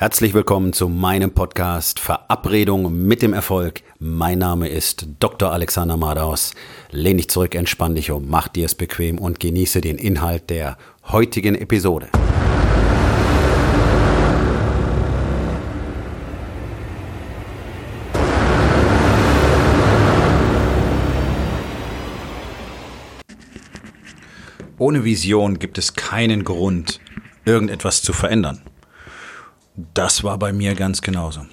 Herzlich willkommen zu meinem Podcast Verabredung mit dem Erfolg. Mein Name ist Dr. Alexander Madaus. Lehn dich zurück, entspann dich um, mach dir es bequem und genieße den Inhalt der heutigen Episode. Ohne Vision gibt es keinen Grund, irgendetwas zu verändern. Das war bei mir ganz genauso.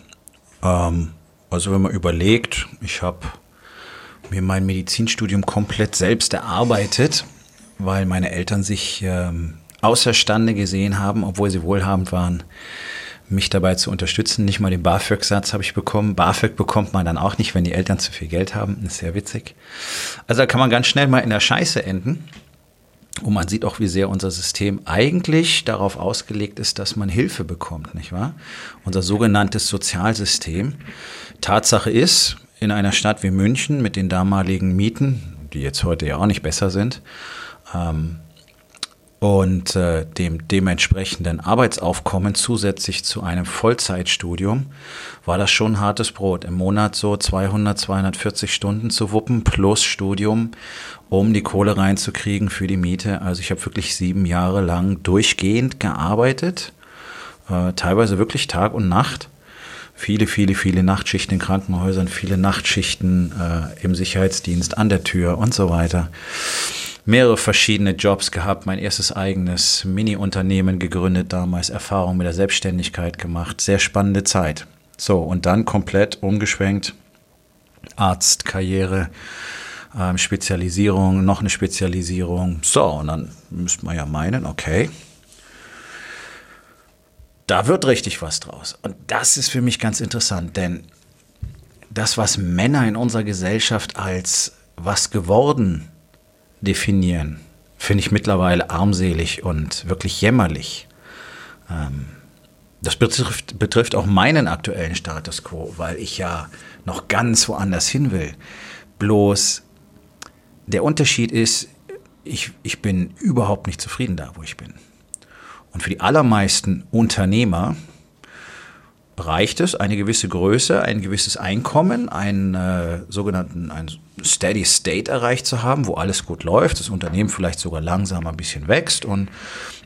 Ähm, also wenn man überlegt, ich habe mir mein Medizinstudium komplett selbst erarbeitet, weil meine Eltern sich ähm, außerstande gesehen haben, obwohl sie wohlhabend waren, mich dabei zu unterstützen. Nicht mal den BAföG-Satz habe ich bekommen. BAföG bekommt man dann auch nicht, wenn die Eltern zu viel Geld haben. Das ist sehr witzig. Also da kann man ganz schnell mal in der Scheiße enden. Und man sieht auch, wie sehr unser System eigentlich darauf ausgelegt ist, dass man Hilfe bekommt, nicht wahr? Unser sogenanntes Sozialsystem. Tatsache ist, in einer Stadt wie München mit den damaligen Mieten, die jetzt heute ja auch nicht besser sind, ähm, und äh, dem dementsprechenden Arbeitsaufkommen zusätzlich zu einem Vollzeitstudium war das schon hartes Brot. Im Monat so 200, 240 Stunden zu wuppen plus Studium, um die Kohle reinzukriegen für die Miete. Also ich habe wirklich sieben Jahre lang durchgehend gearbeitet, äh, teilweise wirklich Tag und Nacht. Viele, viele, viele Nachtschichten in Krankenhäusern, viele Nachtschichten äh, im Sicherheitsdienst an der Tür und so weiter mehrere verschiedene Jobs gehabt, mein erstes eigenes Mini-Unternehmen gegründet, damals Erfahrung mit der Selbstständigkeit gemacht. Sehr spannende Zeit. So, und dann komplett umgeschwenkt. Arztkarriere, ähm, Spezialisierung, noch eine Spezialisierung. So, und dann müsste man ja meinen, okay, da wird richtig was draus. Und das ist für mich ganz interessant, denn das, was Männer in unserer Gesellschaft als was geworden definieren, finde ich mittlerweile armselig und wirklich jämmerlich. Ähm, das betrifft, betrifft auch meinen aktuellen Status quo, weil ich ja noch ganz woanders hin will. Bloß der Unterschied ist, ich, ich bin überhaupt nicht zufrieden da, wo ich bin. Und für die allermeisten Unternehmer reicht es, eine gewisse Größe, ein gewisses Einkommen, einen äh, sogenannten einen Steady State erreicht zu haben, wo alles gut läuft, das Unternehmen vielleicht sogar langsam ein bisschen wächst und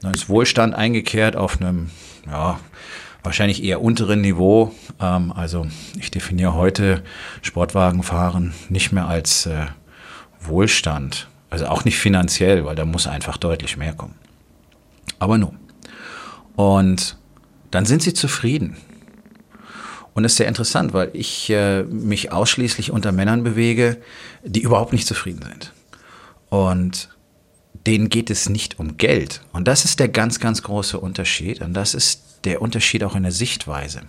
dann ist Wohlstand eingekehrt auf einem, ja, wahrscheinlich eher unteren Niveau. Ähm, also ich definiere heute Sportwagenfahren nicht mehr als äh, Wohlstand, also auch nicht finanziell, weil da muss einfach deutlich mehr kommen. Aber nun. Und dann sind sie zufrieden. Und das ist sehr interessant, weil ich äh, mich ausschließlich unter Männern bewege, die überhaupt nicht zufrieden sind. Und denen geht es nicht um Geld. Und das ist der ganz, ganz große Unterschied. Und das ist der Unterschied auch in der Sichtweise.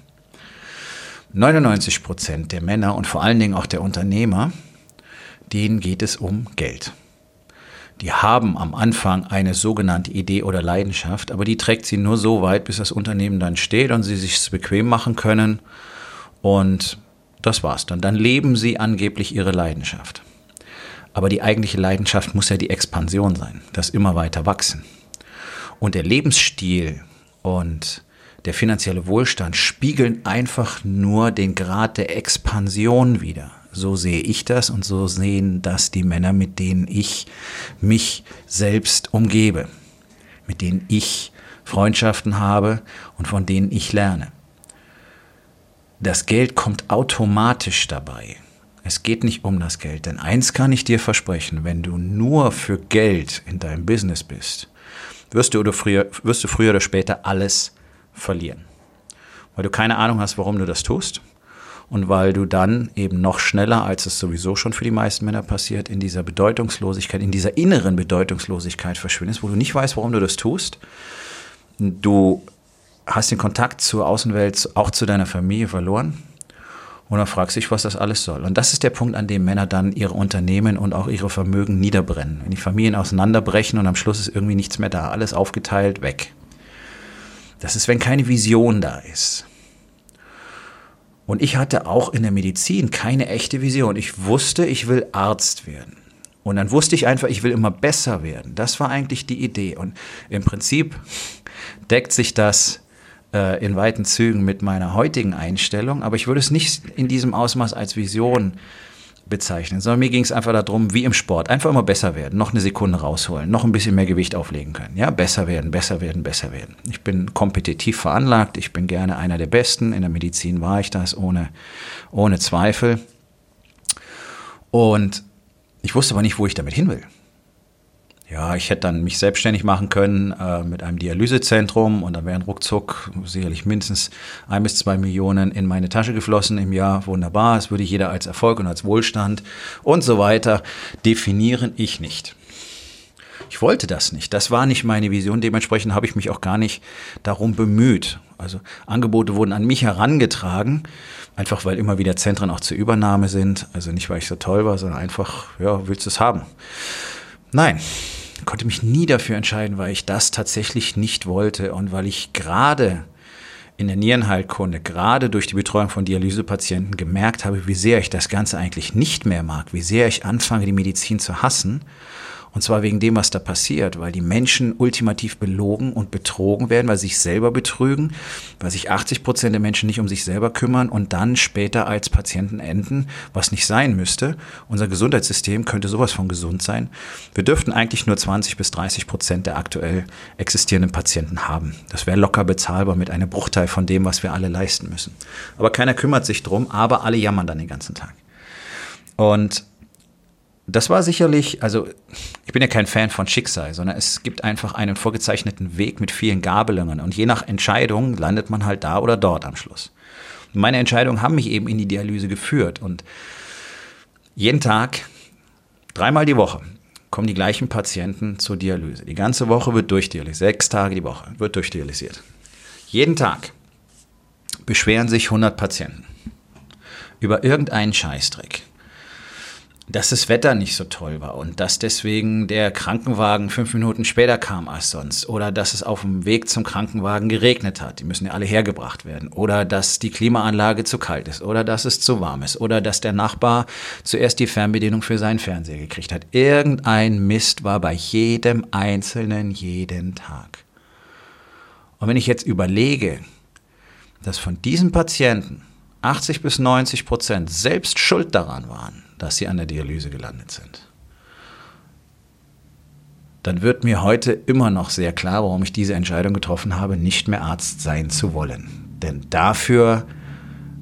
99 Prozent der Männer und vor allen Dingen auch der Unternehmer, denen geht es um Geld. Die haben am Anfang eine sogenannte Idee oder Leidenschaft, aber die trägt sie nur so weit, bis das Unternehmen dann steht und sie sich bequem machen können. Und das war's dann. Dann leben sie angeblich ihre Leidenschaft. Aber die eigentliche Leidenschaft muss ja die Expansion sein, das immer weiter wachsen. Und der Lebensstil und der finanzielle Wohlstand spiegeln einfach nur den Grad der Expansion wider. So sehe ich das und so sehen das die Männer, mit denen ich mich selbst umgebe, mit denen ich Freundschaften habe und von denen ich lerne. Das Geld kommt automatisch dabei. Es geht nicht um das Geld, denn eins kann ich dir versprechen, wenn du nur für Geld in deinem Business bist, wirst du, oder früher, wirst du früher oder später alles verlieren. Weil du keine Ahnung hast, warum du das tust und weil du dann eben noch schneller, als es sowieso schon für die meisten Männer passiert, in dieser Bedeutungslosigkeit, in dieser inneren Bedeutungslosigkeit verschwindest, wo du nicht weißt, warum du das tust. Du hast den Kontakt zur Außenwelt, auch zu deiner Familie verloren. Und dann fragst du dich, was das alles soll. Und das ist der Punkt, an dem Männer dann ihre Unternehmen und auch ihre Vermögen niederbrennen. Wenn die Familien auseinanderbrechen und am Schluss ist irgendwie nichts mehr da, alles aufgeteilt, weg. Das ist, wenn keine Vision da ist. Und ich hatte auch in der Medizin keine echte Vision. Ich wusste, ich will Arzt werden. Und dann wusste ich einfach, ich will immer besser werden. Das war eigentlich die Idee. Und im Prinzip deckt sich das äh, in weiten Zügen mit meiner heutigen Einstellung, aber ich würde es nicht in diesem Ausmaß als Vision bezeichnen, sondern mir ging es einfach darum, wie im Sport, einfach immer besser werden, noch eine Sekunde rausholen, noch ein bisschen mehr Gewicht auflegen können. Ja, besser werden, besser werden, besser werden. Ich bin kompetitiv veranlagt, ich bin gerne einer der Besten. In der Medizin war ich das ohne, ohne Zweifel. Und ich wusste aber nicht, wo ich damit hin will. Ja, ich hätte dann mich selbstständig machen können äh, mit einem Dialysezentrum und dann wären ruckzuck sicherlich mindestens ein bis zwei Millionen in meine Tasche geflossen im Jahr. Wunderbar, das würde jeder als Erfolg und als Wohlstand und so weiter definieren. Ich nicht. Ich wollte das nicht. Das war nicht meine Vision. Dementsprechend habe ich mich auch gar nicht darum bemüht. Also Angebote wurden an mich herangetragen, einfach weil immer wieder Zentren auch zur Übernahme sind. Also nicht, weil ich so toll war, sondern einfach, ja, willst du es haben? Nein, konnte mich nie dafür entscheiden, weil ich das tatsächlich nicht wollte und weil ich gerade in der Nierenheilkunde, gerade durch die Betreuung von Dialysepatienten gemerkt habe, wie sehr ich das Ganze eigentlich nicht mehr mag, wie sehr ich anfange, die Medizin zu hassen und zwar wegen dem, was da passiert, weil die Menschen ultimativ belogen und betrogen werden, weil sie sich selber betrügen, weil sich 80 Prozent der Menschen nicht um sich selber kümmern und dann später als Patienten enden, was nicht sein müsste. Unser Gesundheitssystem könnte sowas von gesund sein. Wir dürften eigentlich nur 20 bis 30 Prozent der aktuell existierenden Patienten haben. Das wäre locker bezahlbar mit einem Bruchteil von dem, was wir alle leisten müssen. Aber keiner kümmert sich drum, aber alle jammern dann den ganzen Tag. Und das war sicherlich, also ich bin ja kein Fan von Schicksal, sondern es gibt einfach einen vorgezeichneten Weg mit vielen Gabelungen und je nach Entscheidung landet man halt da oder dort am Schluss. Und meine Entscheidungen haben mich eben in die Dialyse geführt und jeden Tag, dreimal die Woche, kommen die gleichen Patienten zur Dialyse. Die ganze Woche wird durchdialysiert, sechs Tage die Woche wird durchdialysiert. Jeden Tag beschweren sich 100 Patienten über irgendeinen Scheißdreck dass das Wetter nicht so toll war und dass deswegen der Krankenwagen fünf Minuten später kam als sonst oder dass es auf dem Weg zum Krankenwagen geregnet hat. Die müssen ja alle hergebracht werden. Oder dass die Klimaanlage zu kalt ist oder dass es zu warm ist oder dass der Nachbar zuerst die Fernbedienung für seinen Fernseher gekriegt hat. Irgendein Mist war bei jedem Einzelnen jeden Tag. Und wenn ich jetzt überlege, dass von diesen Patienten 80 bis 90 Prozent selbst schuld daran waren, dass sie an der Dialyse gelandet sind. Dann wird mir heute immer noch sehr klar, warum ich diese Entscheidung getroffen habe, nicht mehr Arzt sein zu wollen. Denn dafür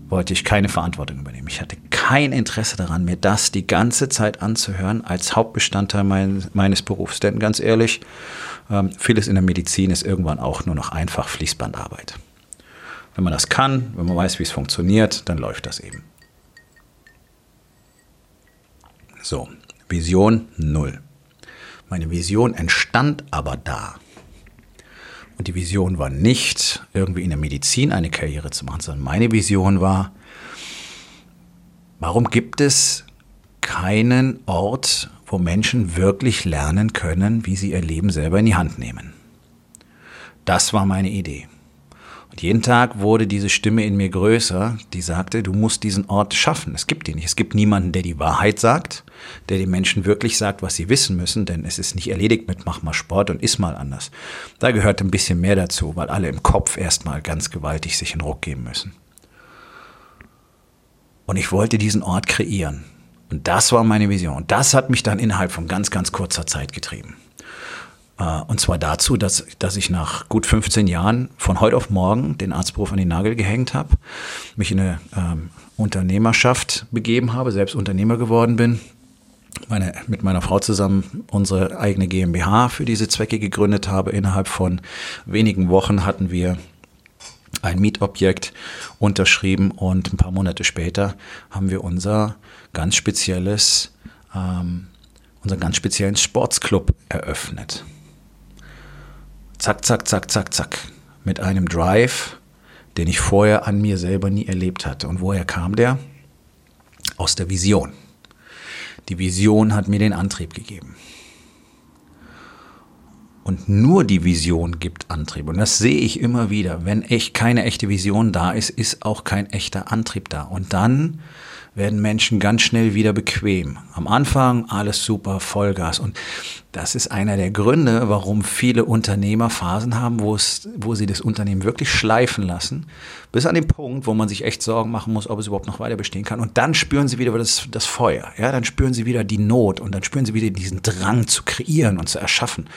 wollte ich keine Verantwortung übernehmen. Ich hatte kein Interesse daran, mir das die ganze Zeit anzuhören als Hauptbestandteil mein, meines Berufs. Denn ganz ehrlich, ähm, vieles in der Medizin ist irgendwann auch nur noch einfach Fließbandarbeit. Wenn man das kann, wenn man weiß, wie es funktioniert, dann läuft das eben. So, Vision null. Meine Vision entstand aber da. Und die Vision war nicht, irgendwie in der Medizin eine Karriere zu machen, sondern meine Vision war, warum gibt es keinen Ort, wo Menschen wirklich lernen können, wie sie ihr Leben selber in die Hand nehmen? Das war meine Idee. Und jeden Tag wurde diese Stimme in mir größer, die sagte, du musst diesen Ort schaffen. Es gibt ihn nicht. Es gibt niemanden, der die Wahrheit sagt, der den Menschen wirklich sagt, was sie wissen müssen, denn es ist nicht erledigt mit mach mal Sport und iss mal anders. Da gehört ein bisschen mehr dazu, weil alle im Kopf erstmal ganz gewaltig sich in Ruck geben müssen. Und ich wollte diesen Ort kreieren. Und das war meine Vision. Und das hat mich dann innerhalb von ganz, ganz kurzer Zeit getrieben. Äh, und zwar dazu, dass, dass ich nach gut 15 Jahren von heute auf morgen den Arztberuf an den Nagel gehängt habe, mich in eine ähm, Unternehmerschaft begeben habe, selbst Unternehmer geworden bin, meine, mit meiner Frau zusammen unsere eigene GmbH für diese Zwecke gegründet habe. Innerhalb von wenigen Wochen hatten wir ein Mietobjekt unterschrieben und ein paar Monate später haben wir unser ganz spezielles, ähm, unseren ganz speziellen Sportsclub eröffnet zack, zack, zack, zack, zack, mit einem Drive, den ich vorher an mir selber nie erlebt hatte. Und woher kam der? Aus der Vision. Die Vision hat mir den Antrieb gegeben. Und nur die Vision gibt Antrieb. Und das sehe ich immer wieder. Wenn echt keine echte Vision da ist, ist auch kein echter Antrieb da. Und dann werden Menschen ganz schnell wieder bequem. Am Anfang alles super, Vollgas. Und das ist einer der Gründe, warum viele Unternehmer Phasen haben, wo, es, wo sie das Unternehmen wirklich schleifen lassen, bis an den Punkt, wo man sich echt Sorgen machen muss, ob es überhaupt noch weiter bestehen kann. Und dann spüren sie wieder das, das Feuer. Ja, dann spüren sie wieder die Not und dann spüren sie wieder diesen Drang zu kreieren und zu erschaffen.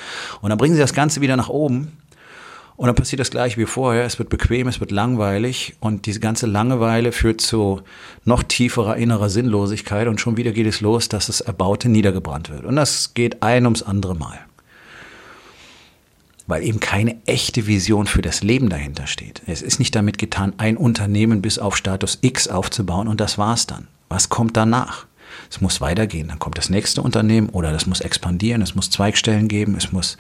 Und dann bringen sie das Ganze wieder nach oben und dann passiert das gleiche wie vorher. Es wird bequem, es wird langweilig und diese ganze Langeweile führt zu noch tieferer innerer Sinnlosigkeit und schon wieder geht es los, dass das Erbaute niedergebrannt wird. Und das geht ein ums andere Mal. Weil eben keine echte Vision für das Leben dahinter steht. Es ist nicht damit getan, ein Unternehmen bis auf Status X aufzubauen und das war's dann. Was kommt danach? Es muss weitergehen. Dann kommt das nächste Unternehmen oder das muss expandieren, es muss Zweigstellen geben, es muss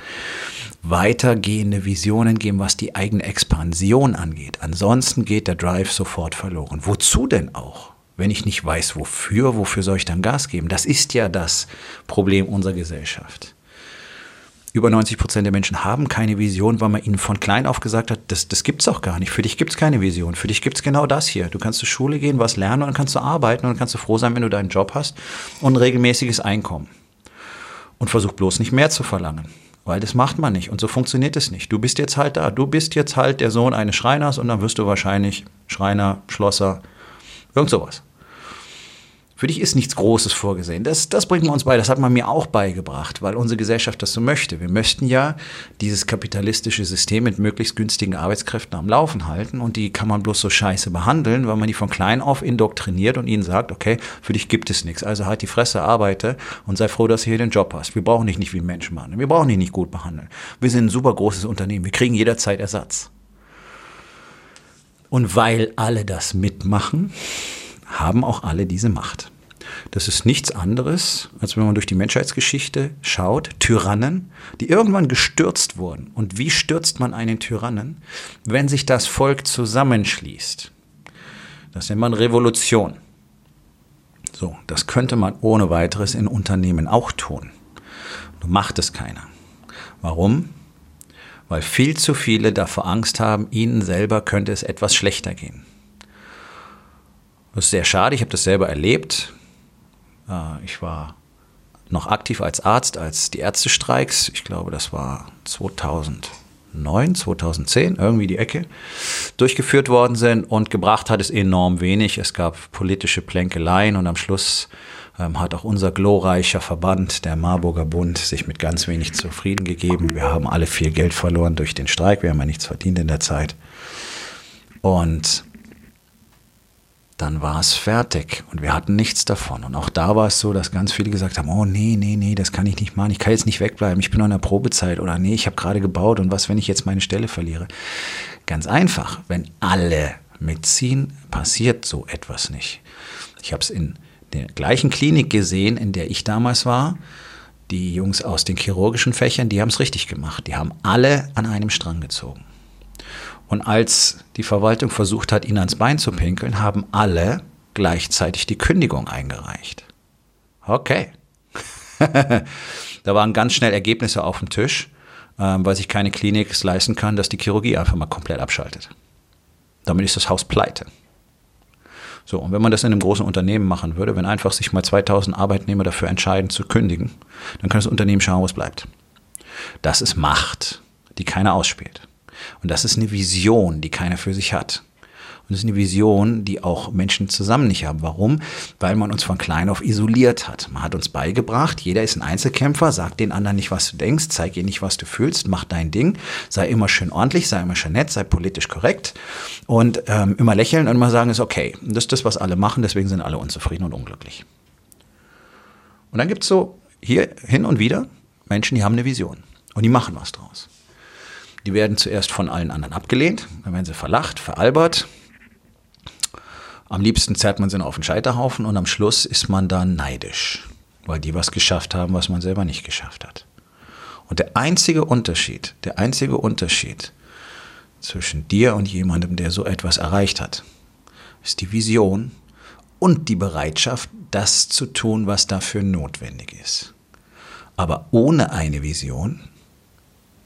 weitergehende Visionen geben, was die eigene Expansion angeht. Ansonsten geht der Drive sofort verloren. Wozu denn auch? Wenn ich nicht weiß, wofür, wofür soll ich dann Gas geben? Das ist ja das Problem unserer Gesellschaft über 90 Prozent der Menschen haben keine Vision, weil man ihnen von klein auf gesagt hat, das, das gibt es auch gar nicht. Für dich gibt es keine Vision. Für dich gibt es genau das hier. Du kannst zur Schule gehen, was lernen und dann kannst du arbeiten und dann kannst du froh sein, wenn du deinen Job hast und ein regelmäßiges Einkommen. Und versuch bloß nicht mehr zu verlangen. Weil das macht man nicht und so funktioniert es nicht. Du bist jetzt halt da. Du bist jetzt halt der Sohn eines Schreiners und dann wirst du wahrscheinlich Schreiner, Schlosser, irgend sowas. Für dich ist nichts Großes vorgesehen. Das, das bringt man uns bei. Das hat man mir auch beigebracht, weil unsere Gesellschaft das so möchte. Wir möchten ja dieses kapitalistische System mit möglichst günstigen Arbeitskräften am Laufen halten und die kann man bloß so scheiße behandeln, weil man die von klein auf indoktriniert und ihnen sagt, okay, für dich gibt es nichts. Also halt die Fresse, arbeite und sei froh, dass du hier den Job hast. Wir brauchen dich nicht wie Menschen behandeln. Wir brauchen dich nicht gut behandeln. Wir sind ein super großes Unternehmen. Wir kriegen jederzeit Ersatz. Und weil alle das mitmachen, haben auch alle diese Macht. Das ist nichts anderes, als wenn man durch die Menschheitsgeschichte schaut, Tyrannen, die irgendwann gestürzt wurden. Und wie stürzt man einen Tyrannen? Wenn sich das Volk zusammenschließt. Das nennt man Revolution. So, das könnte man ohne weiteres in Unternehmen auch tun. Nur macht es keiner. Warum? Weil viel zu viele davor Angst haben, ihnen selber könnte es etwas schlechter gehen. Das ist sehr schade, ich habe das selber erlebt. Äh, ich war noch aktiv als Arzt, als die Ärztestreiks, ich glaube, das war 2009, 2010, irgendwie die Ecke, durchgeführt worden sind und gebracht hat es enorm wenig. Es gab politische Plänkeleien und am Schluss ähm, hat auch unser glorreicher Verband, der Marburger Bund, sich mit ganz wenig zufrieden gegeben. Wir haben alle viel Geld verloren durch den Streik, wir haben ja nichts verdient in der Zeit. Und dann war es fertig und wir hatten nichts davon. Und auch da war es so, dass ganz viele gesagt haben, oh nee, nee, nee, das kann ich nicht machen, ich kann jetzt nicht wegbleiben, ich bin noch in der Probezeit oder nee, ich habe gerade gebaut und was, wenn ich jetzt meine Stelle verliere? Ganz einfach, wenn alle mitziehen, passiert so etwas nicht. Ich habe es in der gleichen Klinik gesehen, in der ich damals war. Die Jungs aus den chirurgischen Fächern, die haben es richtig gemacht. Die haben alle an einem Strang gezogen. Und als die Verwaltung versucht hat, ihn ans Bein zu pinkeln, haben alle gleichzeitig die Kündigung eingereicht. Okay. da waren ganz schnell Ergebnisse auf dem Tisch, ähm, weil sich keine Klinik es leisten kann, dass die Chirurgie einfach mal komplett abschaltet. Damit ist das Haus pleite. So, und wenn man das in einem großen Unternehmen machen würde, wenn einfach sich mal 2000 Arbeitnehmer dafür entscheiden zu kündigen, dann kann das Unternehmen schauen, wo es bleibt. Das ist Macht, die keiner ausspielt. Und das ist eine Vision, die keiner für sich hat. Und das ist eine Vision, die auch Menschen zusammen nicht haben. Warum? Weil man uns von klein auf isoliert hat. Man hat uns beigebracht, jeder ist ein Einzelkämpfer, sag den anderen nicht, was du denkst, zeig ihnen nicht, was du fühlst, mach dein Ding, sei immer schön ordentlich, sei immer schön nett, sei politisch korrekt und ähm, immer lächeln und immer sagen, ist okay. Und das ist das, was alle machen, deswegen sind alle unzufrieden und unglücklich. Und dann gibt es so hier hin und wieder Menschen, die haben eine Vision und die machen was draus. Die werden zuerst von allen anderen abgelehnt, dann werden sie verlacht, veralbert. Am liebsten zerrt man sie noch auf den Scheiterhaufen und am Schluss ist man dann neidisch, weil die was geschafft haben, was man selber nicht geschafft hat. Und der einzige Unterschied, der einzige Unterschied zwischen dir und jemandem, der so etwas erreicht hat, ist die Vision und die Bereitschaft, das zu tun, was dafür notwendig ist. Aber ohne eine Vision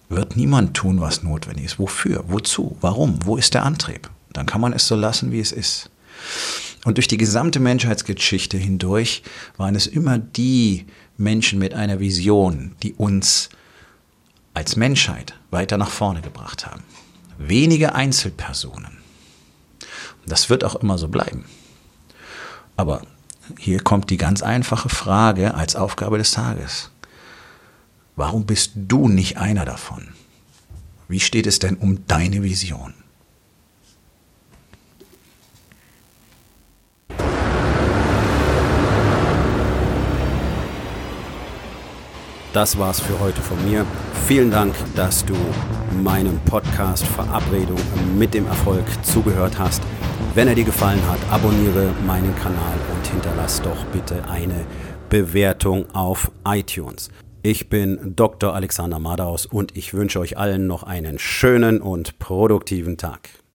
wird niemand tun, was notwendig ist. Wofür? Wozu? Warum? Wo ist der Antrieb? Dann kann man es so lassen, wie es ist. Und durch die gesamte Menschheitsgeschichte hindurch waren es immer die Menschen mit einer Vision, die uns als Menschheit weiter nach vorne gebracht haben. Wenige Einzelpersonen. Das wird auch immer so bleiben. Aber hier kommt die ganz einfache Frage als Aufgabe des Tages. Warum bist du nicht einer davon? Wie steht es denn um deine Vision? Das war's für heute von mir. Vielen Dank, dass du meinem Podcast Verabredung mit dem Erfolg zugehört hast. Wenn er dir gefallen hat, abonniere meinen Kanal und hinterlass doch bitte eine Bewertung auf iTunes. Ich bin Dr. Alexander Madaus und ich wünsche euch allen noch einen schönen und produktiven Tag.